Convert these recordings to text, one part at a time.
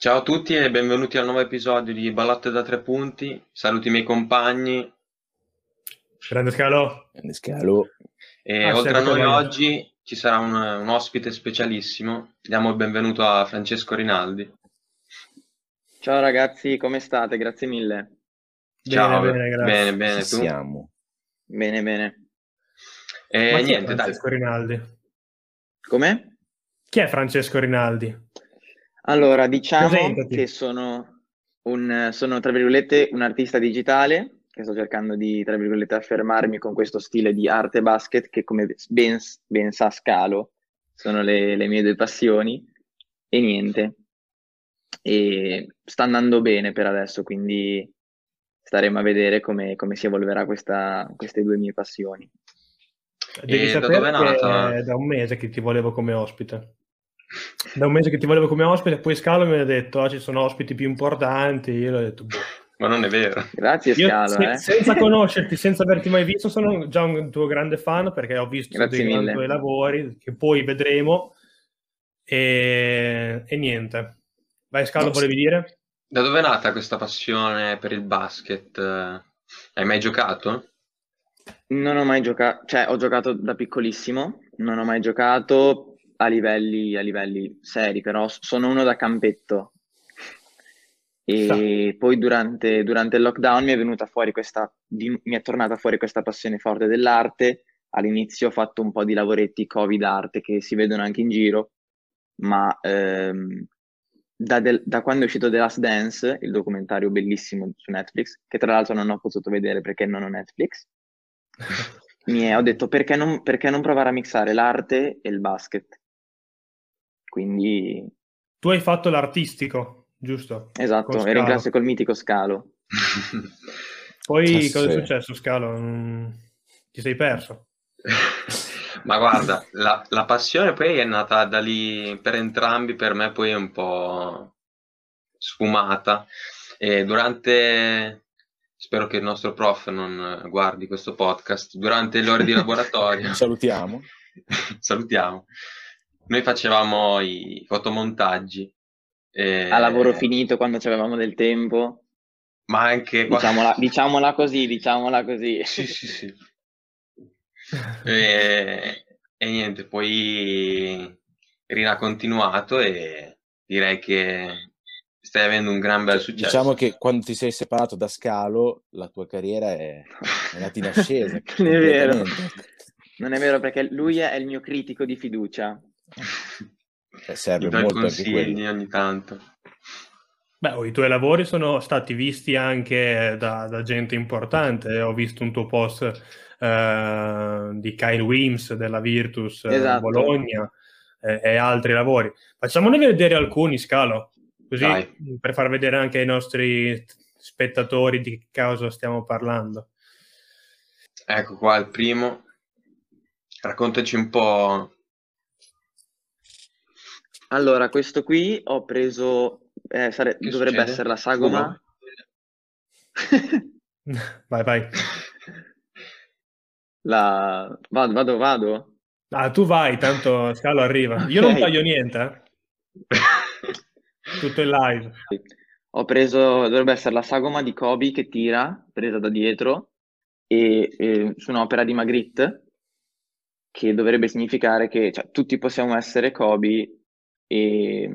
Ciao a tutti e benvenuti al nuovo episodio di Ballotte da tre punti. Saluti i miei compagni. Grande scalo. Grande scalo. E ah, oltre a noi oggi ci sarà un, un, ospite specialissimo. Diamo il benvenuto a Francesco Rinaldi. Ciao ragazzi, come state? Grazie mille. Ciao, bene, bene, bene, bene tu? Siamo. Bene, bene. E Ma niente, Francesco dai. Rinaldi. Come? Chi è Francesco Rinaldi? Allora, diciamo Presentati. che sono, un, sono, tra virgolette, un artista digitale che sto cercando di, tra virgolette, affermarmi con questo stile di arte basket che, come ben, ben sa Scalo, sono le, le, mie due passioni e niente. E sta andando bene per adesso, quindi staremo a vedere come, come si evolverà questa, queste due mie passioni. Devi E da sapere dove è nata? che è da un mese che ti volevo come ospite. Da un mese che ti volevo come ospite, poi Scalo mi ha detto ah, ci sono ospiti più importanti. Io l'ho detto boh. Ma non è vero. Grazie Io, Scalo. se- eh. senza conoscerti, senza averti mai visto, sono già un tuo grande fan perché ho visto Grazie dei mille. tuoi lavori che poi vedremo. E, e niente. Vai, Scalo, No, volevi dire? Da dove è nata questa passione per il basket? Hai mai giocato? Non ho mai giocato, cioè ho giocato da piccolissimo, non ho mai giocato a livelli, a livelli seri, però sono uno da campetto. E poi durante, durante il lockdown mi è venuta fuori questa, di- mi è tornata fuori questa passione forte dell'arte. All'inizio ho fatto un po' di lavoretti Covid arte che si vedono anche in giro, ma ehm, da, del- da quando è uscito The Last Dance, il documentario bellissimo su Netflix, che tra l'altro non ho potuto vedere perché non ho Netflix, mi è- ho detto perché non, perché non provare a mixare l'arte e il basket? Quindi, Tu hai fatto l'artistico, giusto? esatto, Con e Scalo. ringrazio col mitico Scalo. Poi Eh, cosa è sì. successo, Scalo? Mm, Ti sei perso? Ma guarda, la, la passione poi è nata da lì per entrambi, per me poi è un po' sfumata. E durante, spero che il nostro prof non guardi questo podcast, durante le ore di laboratorio, Salutiamo. salutiamo, noi facevamo i fotomontaggi. e- A lavoro finito, quando avevamo del tempo, Ma anche... diciamola, diciamola così, diciamola così. Sì, sì, sì. E, e niente, poi Rina ha continuato e direi che stai avendo un gran bel successo. Diciamo che quando ti sei separato da Scalo, la tua carriera è, è andata in ascesa. Non è vero. Non è vero perché lui è il mio critico di fiducia. Eh, serve Mi molto anche quello. ogni tanto. Beh, oh, i tuoi lavori sono stati visti anche da, da gente importante. Ho visto un tuo post eh, di Kyle Wims della Virtus eh, Esatto. Bologna eh, e altri lavori. Facciamone vedere alcuni, Scalo, così Dai. per far vedere anche ai nostri spettatori di che cosa stiamo parlando. Ecco qua il primo. Raccontaci un po'. Allora, questo qui ho preso, eh, sare- Che dovrebbe succede? essere la sagoma. Vai, vai. La... Vado, vado, vado. Ah, tu vai, tanto Scalo arriva. Io non Ok. taglio niente, eh. tutto in live. Ho preso, dovrebbe essere la sagoma di Kobe che tira, presa da dietro, e, e su un'opera di Magritte, che dovrebbe significare che cioè, tutti possiamo essere Kobe e,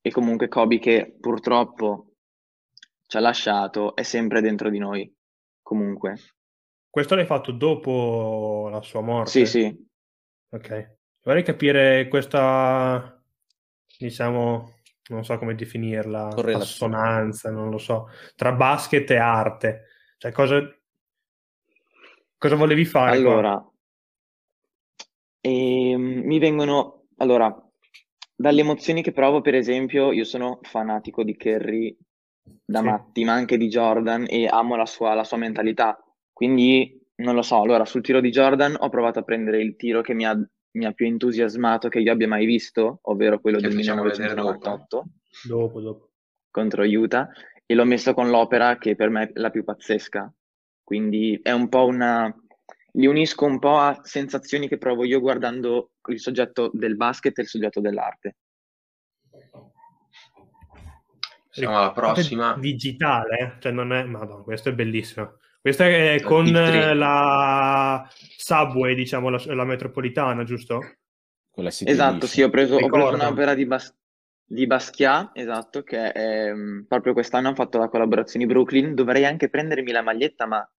e comunque Kobe che purtroppo ci ha lasciato è sempre dentro di noi, comunque. Questo l'hai fatto dopo la sua morte? Sì, sì. Ok. Vorrei capire questa, diciamo, non so come definirla, assonanza, non lo so, tra basket e arte. Cioè, cosa, cosa volevi fare qua? Allora, ehm, mi vengono, allora, dalle emozioni che provo, per esempio, io sono fanatico di Curry da Sì. matti, ma anche di Jordan e amo la sua, la sua mentalità. Quindi, non lo so, allora, sul tiro di Jordan ho provato a prendere il tiro che mi ha, mi ha più entusiasmato che io abbia mai visto, ovvero quello Che del facciamo vedere dopo. 1998 Dopo, dopo. contro Utah e l'ho messo con l'opera che per me è la più pazzesca. Quindi è un po' una... li unisco un po' a sensazioni che provo io guardando il soggetto del basket e il soggetto dell'arte. Siamo alla prossima. Digitale, cioè non è... Madonna, questo è bellissimo. Questa è con eh, la subway, diciamo, la, la metropolitana, giusto? Con la City Esatto, sì, ho preso, ho preso Ricordo. un'opera di, Bas- di Basquiat, esatto, che è, mm, proprio quest'anno hanno fatto la collaborazione di Brooklyn. Dovrei anche prendermi la maglietta, ma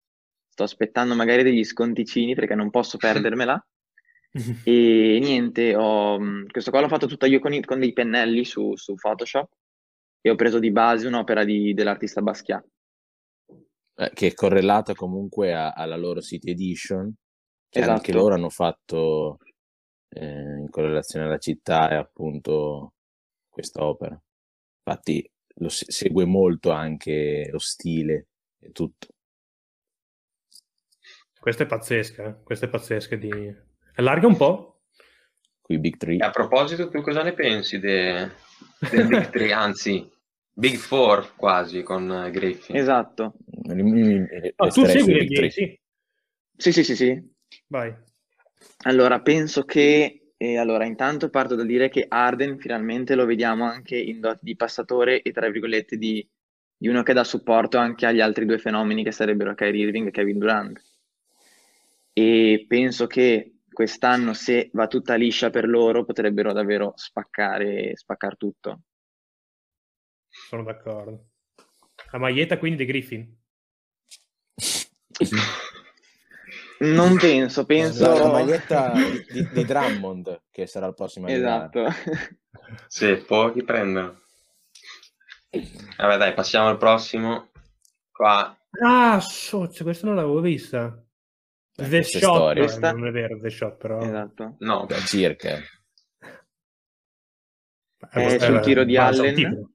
sto aspettando magari degli sconticini perché non posso perdermela. E niente, ho, mm, questo qua l'ho fatto tutta io con, i- con dei pennelli su, su Photoshop e ho preso di base un'opera di- dell'artista Basquiat. Eh, che è correlata comunque a- alla loro City Edition, che anche Esatto. loro hanno fatto eh, in correlazione alla città e appunto questa opera. Infatti lo se- segue molto anche lo stile e tutto. Questa è pazzesca, eh. questa è pazzesca. Di... Allarga un po'? Qui Big Three. E a proposito, tu cosa ne pensi de- del Big Three, anzi, Big Four quasi con eh, Griffin? Esatto. Mi- Ah, tu segui Big NBA, Three. sì. Sì, sì, sì, sì. Vai. Allora, penso che, eh, allora, intanto parto dal dire che Arden finalmente lo vediamo anche in doti di passatore e, tra virgolette, di, di uno che dà supporto anche agli altri due fenomeni che sarebbero Kyrie Irving e Kevin Durant. E penso che quest'anno, se va tutta liscia per loro, potrebbero davvero spaccare, spaccare tutto. Sono d'accordo. La maglietta quindi di Griffin. Non penso, penso... La, la maglietta di, di- di Drummond, che sarà il prossimo. Esatto. Sì, pochi prendono. Vabbè, dai, passiamo al prossimo. Qua, Ah, so, cioè, questa non l'avevo vista. The Shot, storie. Questa- non è vero, The Shot, però... Esatto. no, Beh, circa. Eh, Eh, questo sul è- tiro di un Allen.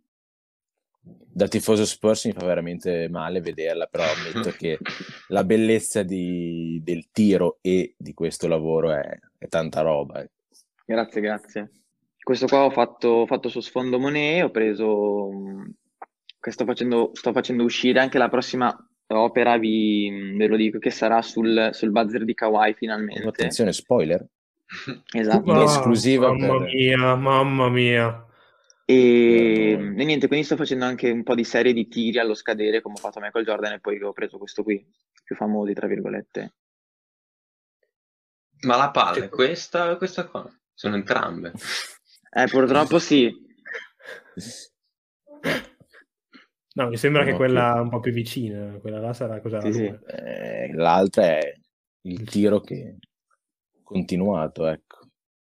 Da tifoso Spurs mi fa veramente male vederla, però ammetto che la bellezza di- del tiro e di questo lavoro è, è tanta roba. eh. Grazie, grazie. Questo qua ho fatto, ho fatto su sfondo Monet, ho preso, che sto facendo, sto facendo uscire anche la prossima opera, vi, ve lo dico, che sarà sul, sul buzzer di Kawaii Oh, finalmente. attenzione, spoiler. Esatto. In esclusiva Mamma per- mia, mamma mia. E, e niente, quindi sto facendo anche un po' di serie di tiri allo scadere, come ho fatto Michael Jordan, e poi ho preso questo qui, più famosi, tra virgolette. ma la palla è questa o questa qua? Sono entrambe. Eh, purtroppo sì. No, mi sembra che quella un po' più vicina, quella là sarà cosa? Sì, sì. Eh, l'altra è il tiro che continuato, ecco.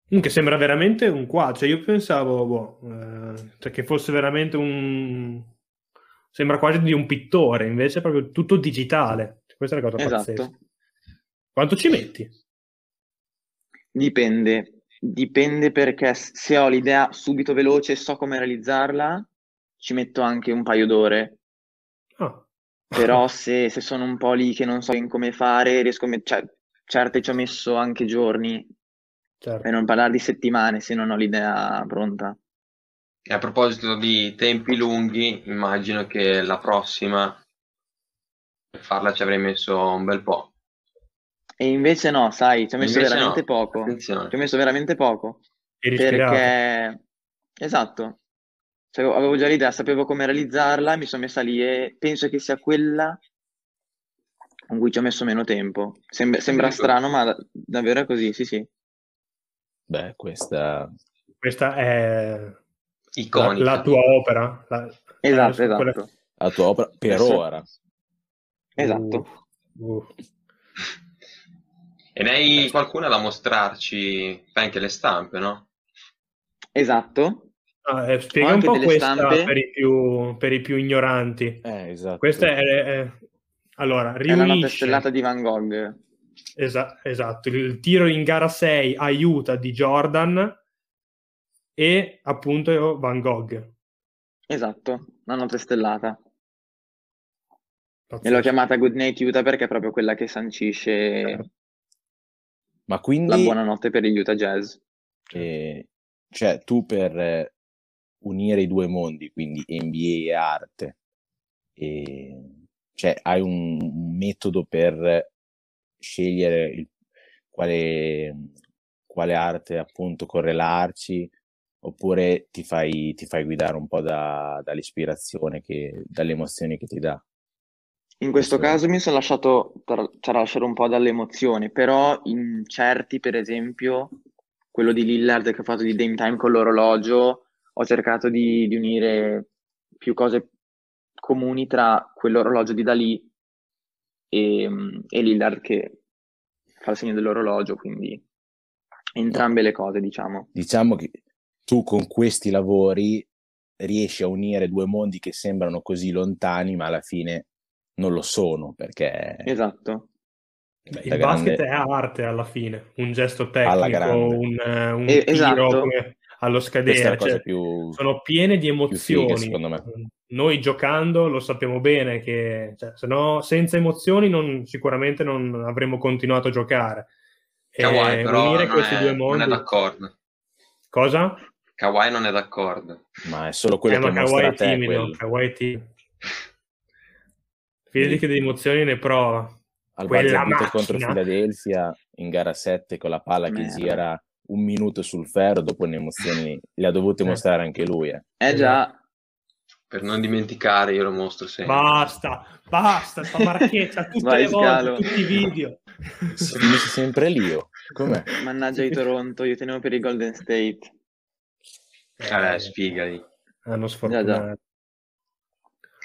Comunque sembra veramente un quadro, cioè io pensavo boh, eh, cioè che fosse veramente un... sembra quasi di un pittore, invece è proprio tutto digitale. Questa è la cosa pazzesca. Esatto. Quanto ci metti? Dipende, dipende perché se ho l'idea subito veloce e so come realizzarla, ci metto anche un paio d'ore. Ah. Però se, se sono un po' lì che non so ben come fare, riesco a met- cioè, certe ci ho messo anche giorni, Certo. per non parlare di settimane se non ho l'idea pronta. E a proposito di tempi lunghi, immagino che la prossima per farla ci avrei messo un bel po'. E invece no, sai, ci ho messo Invece veramente no, poco. Attenzione. Ci ho messo veramente poco. Perché, esatto, Cioè, avevo già l'idea, sapevo come realizzarla, mi sono messa lì e penso che sia quella con cui ci ho messo meno tempo. Sem- sembra Dico. strano, ma da- davvero è così, sì, sì. Beh, questa Questa è la, Iconica. la tua opera. La- Esatto, eh, quella- esatto. la tua opera per Adesso- ora. Esatto. Uh, uh. E ne hai qualcuna da mostrarci? Fai anche le stampe, no? Esatto. Ah, eh, spiega un po' questa stampe. per i più, per i più ignoranti. Eh, esatto. Questa è, è- allora, la riunisce stellata di Van Gogh. Esa- esatto, il tiro in gara 6 aiuta di Jordan e appunto Van Gogh. Esatto, la notte stellata. E Pazzesco. l'ho chiamata Good Night Utah perché è proprio quella che sancisce Certo. Ma la quindi, buonanotte per gli Utah Jazz. eh, cioè, tu per eh, unire i due mondi, quindi NBA e arte, e, cioè, hai un, un metodo per scegliere il- quale, quale arte appunto correlarci oppure ti fai, ti fai guidare un po' da, dall'ispirazione, che, dalle emozioni che ti dà? In questo caso mi sono lasciato tra- cioè, lasciare un po' dalle emozioni, però in certi, per esempio, quello di Lillard che ha fatto di Dame Time con l'orologio, ho cercato di, di unire più cose comuni tra quell'orologio di Dalì e, e Lillard che fa il segno dell'orologio, quindi entrambe le cose, diciamo. Diciamo che tu con questi lavori riesci a unire due mondi che sembrano così lontani, ma alla fine non lo sono, perché Esatto. Beh, il basket grande- è arte alla fine, un gesto tecnico, un, un Eh, tiro esatto. come allo scadere, cioè, più... sono piene di emozioni. secondo me. Noi giocando lo sappiamo bene che cioè, se no, senza emozioni non- sicuramente non avremmo continuato a giocare. E Kawhi però unire non questi è, due non mondi. è d'accordo. Cosa? Kawhi non è d'accordo. Ma è solo quello Eh, che Kawhi è timido. Kawhi è timido. Fidati che di emozioni ne prova. Al Quella contro. Philadelphia in gara 7 con la palla che Merda. gira un minuto sul ferro, dopo le emozioni le ha dovute Eh. mostrare anche lui. eh. Eh già, Per non dimenticare, io lo mostro sempre. Basta, basta, sta marchetta tutte Vai, le volte, Scalo. tutti i video. Si finisce sempre lì. oh. Com'è? mannaggia di Toronto, io tenevo per i Golden State. Eh, sfigati. Hanno sfortunato.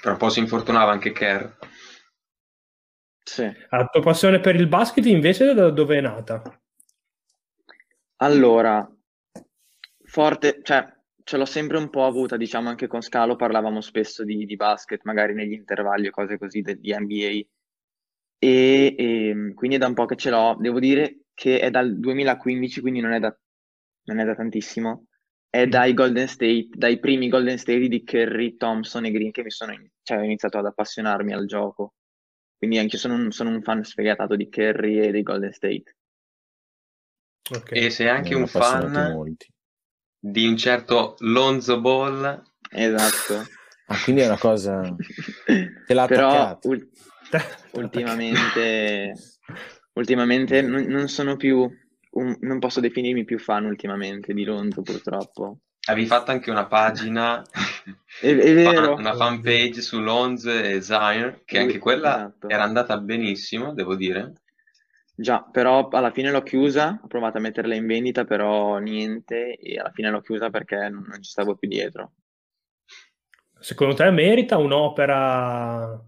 Tra un po' si infortunava anche Kerr. Sì. La tua passione per il basket invece da dove è nata? Allora, forte, cioè, ce l'ho sempre un po' avuta, diciamo, anche con Scalo parlavamo spesso di, di basket, magari negli intervalli o cose così de- di NBA. E, e, quindi è da un po' che ce l'ho. Devo dire che è dal 2015, quindi non è da, non è da tantissimo. È Mm. dai Golden State, dai primi Golden State di Curry, Thompson e Green che mi sono, in- cioè, ho iniziato ad appassionarmi al gioco. Quindi anche io sono un, sono un fan sfegatato di Curry e dei Golden State. Ok. E sei anche un fan molti. di un certo Lonzo Ball. Esatto. Ah, quindi è una cosa... Te l'ha Però ul- ultimamente, ultimamente non, non sono più, un- non posso definirmi più fan ultimamente di Lonzo purtroppo. Avevi fatto anche una pagina, È, è vero, una fanpage su Lonzo e Zion, che anche quella Esatto. era andata benissimo, devo dire. Già, però alla fine l'ho chiusa, ho provato a metterla in vendita, però niente, e alla fine l'ho chiusa perché non, non ci stavo più dietro. Secondo te merita un'opera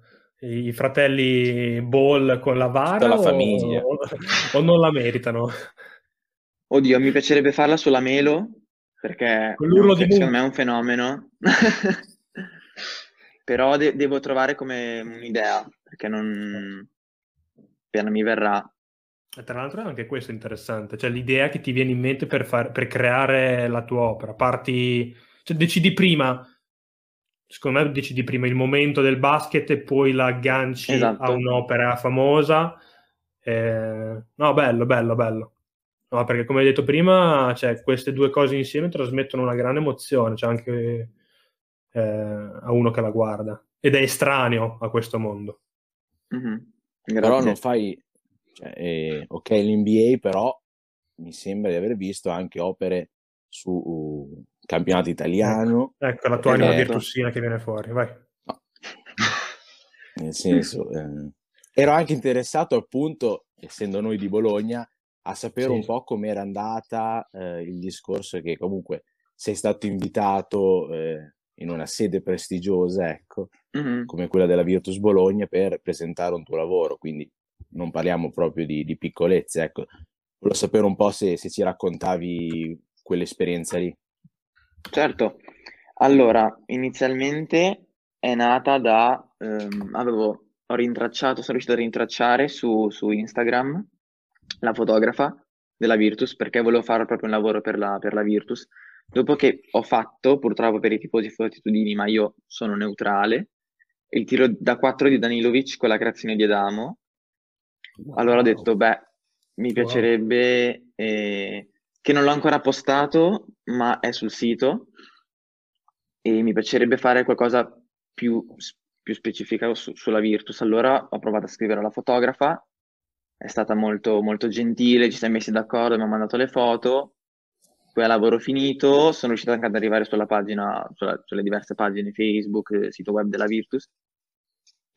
i fratelli Ball con la vara Tutta la o, famiglia. o- o non la meritano? Oddio, mi piacerebbe farla sulla Melo, perché Con l'urlo di secondo Moon. me è un fenomeno. Però de- devo trovare come un'idea, perché non... appena mi verrà. E tra l'altro anche questo è interessante, cioè l'idea che ti viene in mente per, far- per creare la tua opera, parti, cioè decidi prima, secondo me decidi prima il momento del basket e poi la agganci Esatto. a un'opera famosa. Eh, no, bello, bello, bello. No, perché come hai detto prima, cioè, queste due cose insieme trasmettono una grande emozione, cioè anche eh, a uno che la guarda ed è estraneo a questo mondo. Mhm. Però non fai... Cioè, eh, ok, l'NBA, però mi sembra di aver visto anche opere su uh, campionato italiano, Ecco la tua anima Eh, virtuosina che viene fuori, vai. nel senso... eh, ero anche interessato appunto, essendo noi di Bologna, a sapere Sì. un po' com'era andata eh, il discorso che comunque sei stato invitato eh, in una sede prestigiosa, ecco, Mhm. come quella della Virtus Bologna per presentare un tuo lavoro, quindi non parliamo proprio di, di piccolezze, ecco. Volevo sapere un po' se, se ci raccontavi quell'esperienza lì. Certo, allora, inizialmente è nata da, ehm, avevo, ho rintracciato, sono riuscito a rintracciare su, su Instagram la fotografa della Virtus perché volevo fare proprio un lavoro per la, per la Virtus. Dopo che ho fatto, purtroppo per i tifosi fortitudini, ma io sono neutrale, il tiro da 4 di Danilovic con la creazione di Adamo, allora ho detto, beh, mi piacerebbe, eh, che non l'ho ancora postato, ma è sul sito, e mi piacerebbe fare qualcosa più, più specifico su- sulla Virtus. Allora ho provato a scrivere alla fotografa, è stata molto, molto gentile, ci siamo messi d'accordo, mi ha mandato le foto, poi a lavoro finito sono riuscito anche ad arrivare sulla pagina, sulla, sulle diverse pagine Facebook, sito web della Virtus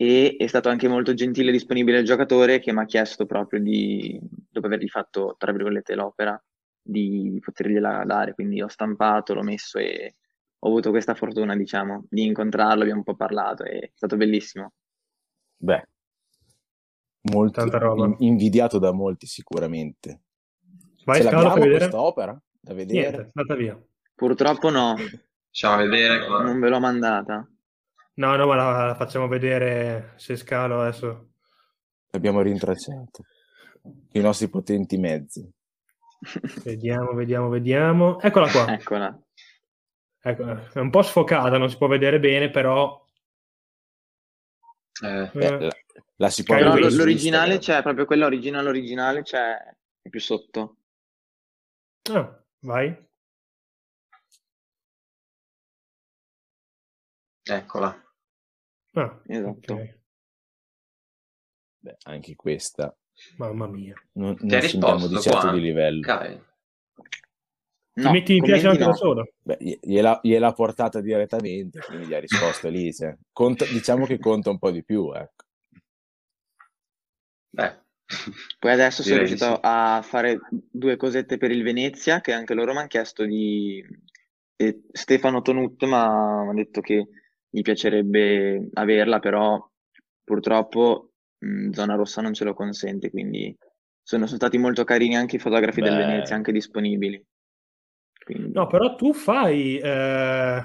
e è stato anche molto gentile e disponibile il giocatore che mi ha chiesto proprio di, dopo avergli fatto, tra virgolette, l'opera, di potergliela dare, quindi ho stampato, l'ho messo e ho avuto questa fortuna, diciamo, di incontrarlo, abbiamo un po' parlato, è stato bellissimo. Beh, molto in- invidiato da molti sicuramente. Vai Ce scalo l'abbiamo vedere? questa opera da vedere? Niente, è andata via. Purtroppo no, Facciamo vedere. qua. non ve l'ho mandata. No, no, ma la, la facciamo vedere se scalo adesso. L'abbiamo rintracciato. I nostri potenti mezzi. Vediamo, vediamo, vediamo. Eccola qua. Eccola. Ecco, è un po' sfocata, non si può vedere bene, però... Eh, Beh, eh, la, la si può Però vedere l'originale c'è, proprio quella originale originale c'è è più sotto. ah, vai. Eccola. Ah, Esatto. ok. Beh, anche questa Mamma mia. non, Ti non risposto di certo qua? di livello. Ti No, metti mi piace anche no. da solo. Beh, gli- gliela, gliel'ha portata direttamente, quindi gli ha risposto lì. cioè. Conta- diciamo che conta un po' di più, ecco. Beh. Poi adesso sono riuscito sì. a fare due cosette per il Venezia, che anche loro mi hanno chiesto di... e Stefano Tonut mi ha detto che gli piacerebbe averla, però purtroppo mh, zona rossa non ce lo consente, quindi sono, sono stati molto carini anche i fotografi del Beh. Venezia, anche disponibili. Quindi- No, però tu fai... eh,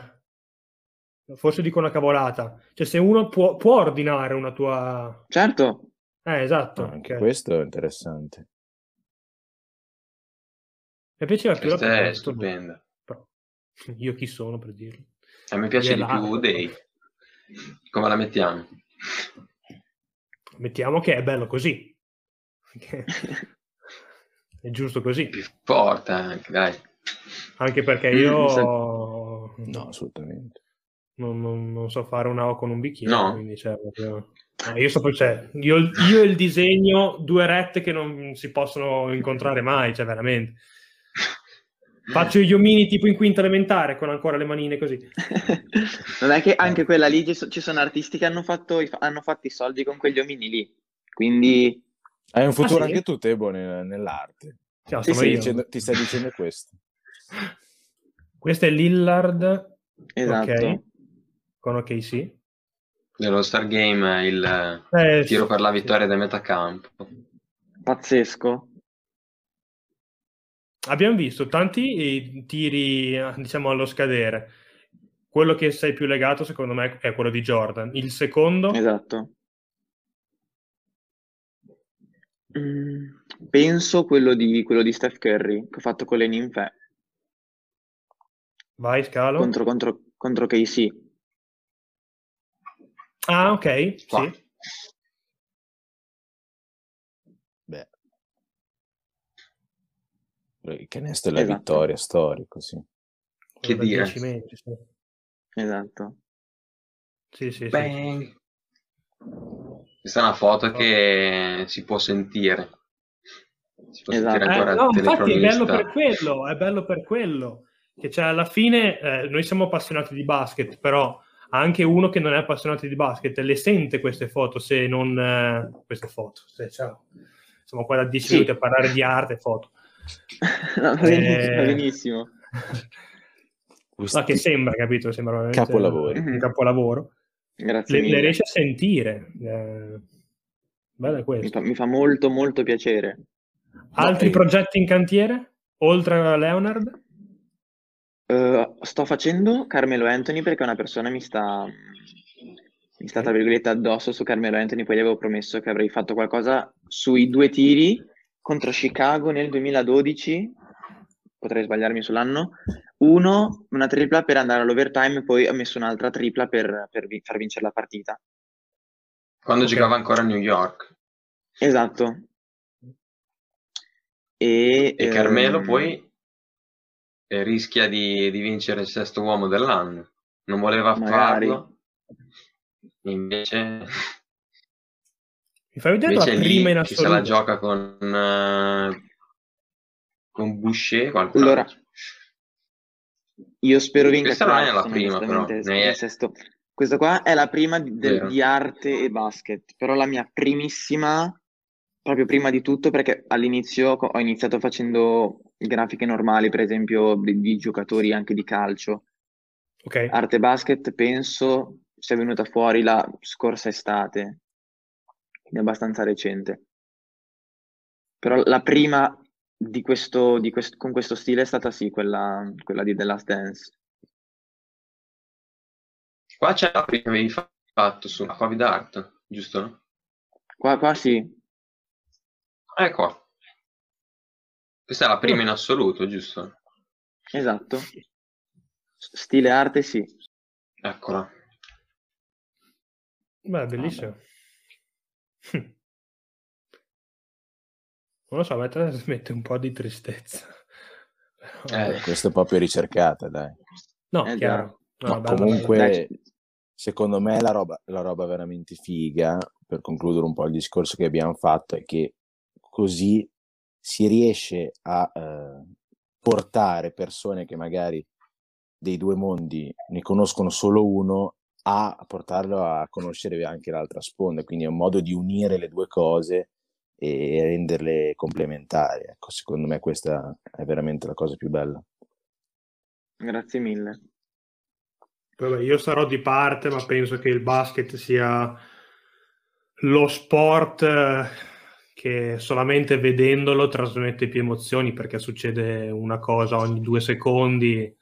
Forse dico una cavolata. Cioè, se uno può, può ordinare una tua... Certo, Eh, esatto. Ah, anche ok. questo è interessante. Mi piaceva più la è stupenda. però Io chi sono per dirlo? A me piace di più Day. Come la mettiamo? Mettiamo che è bello così. È giusto così. Più forte anche, dai. Anche perché Mm, io No, assolutamente. non, non- non so fare una O con un bicchiere. No? Quindi, cioè, proprio- no, io, so, cioè, io, io e il disegno, due rette che non si possono incontrare mai, cioè veramente. Faccio gli omini tipo in quinta elementare con ancora le manine così. Non è che anche quella lì ci so- ci sono artisti che hanno fatto, i- hanno fatto i soldi con quegli omini lì, quindi Hai un futuro sì? anche tu, Tebo, nel- nell'arte. Cioè, Sì, sono Stai dicendo- ti stai dicendo questo. Questo è Lillard esatto. Ok. con ok sì. Nello Star Game è il Eh, tiro sì. per la vittoria del metacampo. Pazzesco. Abbiamo visto tanti tiri, eh, diciamo, allo scadere. Quello che sei più legato, secondo me, è quello di Jordan. Il secondo, Esatto. Mm, penso quello di, quello di Steph Curry che ho fatto con le ninfe vai, scalo. contro, contro, contro KC. Ah, ok, Qua. sì. Il canestro della Esatto. vittoria, storico, sì. Che Quello dire? 10 metri, sì. Esatto. Sì, sì, sì. Bang. Questa è una foto che si può sentire. Si può Esatto. sentire Eh, ancora no, il infatti è bello per quello, è bello per quello. Che cioè, alla fine eh, noi siamo appassionati di basket, però anche uno che non è appassionato di basket le sente queste foto, se non eh, queste foto. Se, cioè, siamo qua da 10 Sì. minuti a parlare di arte e foto. No, va benissimo, Eh, va benissimo. Questi- No, che sembra, capito? Sembra veramente Capolavori. un capolavoro. Grazie Le, mille. le riesci a sentire. Eh, bello è Mi questo. fa, mi fa molto molto piacere. Altri eh. progetti in cantiere? Oltre a Leonard? Eh, sto facendo Carmelo Anthony perché una persona mi sta, mi sta tra virgolette addosso su Carmelo Anthony, poi gli avevo promesso che avrei fatto qualcosa sui due tiri contro Chicago nel 2012, potrei sbagliarmi sull'anno, uno, una tripla per andare all'overtime e poi ho messo un'altra tripla per, per vi- far vincere la partita. Quando Ok. giocava ancora a New York. Esatto. E, E Carmelo ehm, poi eh, rischia di, di vincere il sesto uomo dell'anno. Non voleva Magari. farlo. Invece, Mi fai vedere la invece prima in chi se la assoluto? gioca con, eh, con Boucher, qualcun Allora. Io spero vinca Questa non è la prima, però. è-. Questa qua è la prima di, del- di arte e basket, però la mia primissima, proprio prima di tutto, perché all'inizio ho iniziato facendo grafiche normali, per esempio di, di giocatori anche di calcio. Ok. Arte e basket penso sia venuta fuori la scorsa estate, quindi è abbastanza recente. Però la prima di questo, di quest- con questo stile è stata sì, quella, quella di The Last Dance. Qua c'è la prima che avevi fa- fatto su Covid Art, giusto? Qua, qua sì, Ecco. Questa è la prima in assoluto, giusto? esatto. Stile arte sì. Eccola. Beh, bellissimo. Non lo so, a me trasmette un po' di tristezza. Eh, Questa è proprio ricercata, dai. no, eh, chiaro. No, Ma bella, comunque, bella. Secondo me la roba, la roba veramente figa, per concludere un po' il discorso che abbiamo fatto, è che così si riesce a eh, portare persone che magari dei due mondi ne conoscono solo uno a portarlo a conoscere anche l'altra sponda. Quindi è un modo di unire le due cose e renderle complementari. Ecco, secondo me questa è veramente la cosa più bella. Grazie mille. Vabbè, io sarò di parte, ma penso che il basket sia lo sport eh, che solamente vedendolo trasmette più emozioni perché succede una cosa ogni due secondi.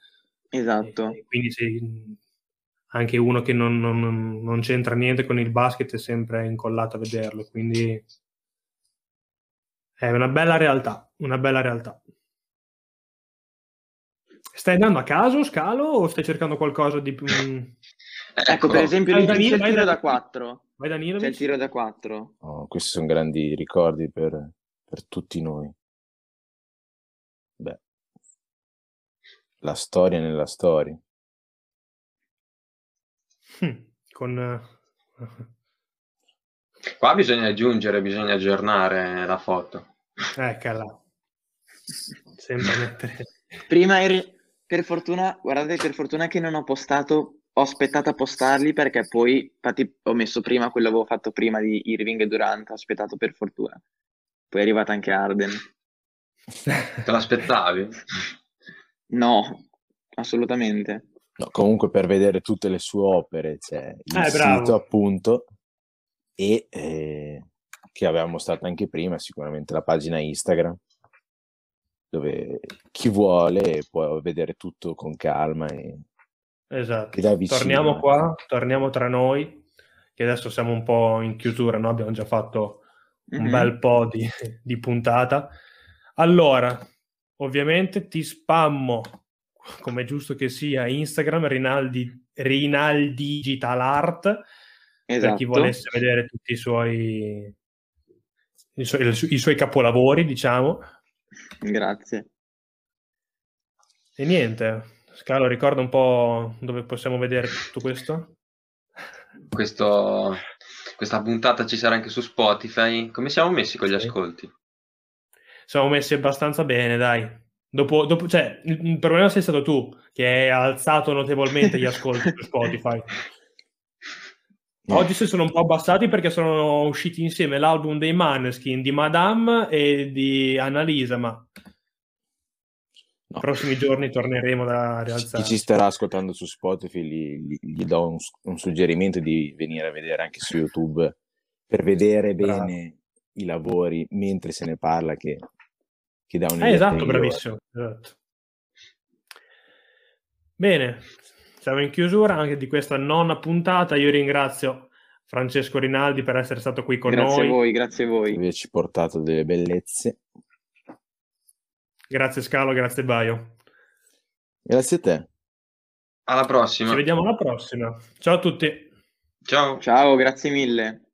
Esatto. E quindi se- anche uno che non, non- non c'entra niente con il basket è sempre incollato a vederlo. Quindi è una bella realtà, una bella realtà. Stai andando a caso, Scalo, o stai cercando qualcosa di più... Ecco, per esempio, Vai, Danilo, il vai, tiro da Danilo. 4. Vai Danilo? C'è il tiro da 4. Oh, questi sono grandi ricordi per, per tutti noi. Beh, la storia nella storia. Hm, Con... eh, Qua bisogna aggiungere, bisogna aggiornare la foto. Eccola. Sempre mettere... Prima eri... Per fortuna, guardate, per fortuna che non ho postato, ho aspettato a postarli perché poi, infatti, ho messo prima quello che avevo fatto prima di Irving e Durant, ho aspettato per fortuna. Poi è arrivata anche Arden. Te l'aspettavi? No, assolutamente. No, comunque per vedere tutte le sue opere c'è il Eh, bravo. sito appunto e eh, che avevamo mostrato anche prima, sicuramente la pagina Instagram dove chi vuole può vedere tutto con calma e, Esatto. e da vicino. Torniamo qua, torniamo tra noi, che adesso siamo un po' in chiusura, no? Abbiamo già fatto un Mhm. bel po' di, di puntata. Allora, ovviamente ti spammo, come è giusto che sia, Instagram, Rinaldi, Rinaldi Digital Art, per chi Esatto. volesse vedere tutti i suoi, i suoi, i suoi capolavori, diciamo. Grazie. E niente, Scalo, ricorda un po' dove possiamo vedere tutto questo? Questo- questa puntata ci sarà anche su Spotify. Come siamo messi con gli Sì. ascolti? Siamo messi abbastanza bene, dai. Dopo, dopo- cioè, il, problema sei stato tu, che hai alzato notevolmente gli ascolti su Spotify. No. Oggi si sono un po' abbassati perché sono usciti insieme l'album dei Maneskin, di Madame e di Annalisa, ma No. prossimi giorni torneremo da Chi rialzare. ci starà ascoltando su Spotify gli, gli- gli do un, un suggerimento di venire a vedere anche su YouTube per vedere Bravo. bene i lavori mentre se ne parla che, che dà Eh, un'idea esatto, migliore. bravissimo. esatto. Bene, siamo in chiusura anche di questa nona puntata. Io ringrazio Francesco Rinaldi per essere stato qui con Grazie noi. a voi, grazie a voi. averci portato delle bellezze. Grazie Scalo, grazie Baio. Grazie a te. Alla prossima. Ci vediamo alla prossima. Ciao a tutti. Ciao. Ciao, grazie mille.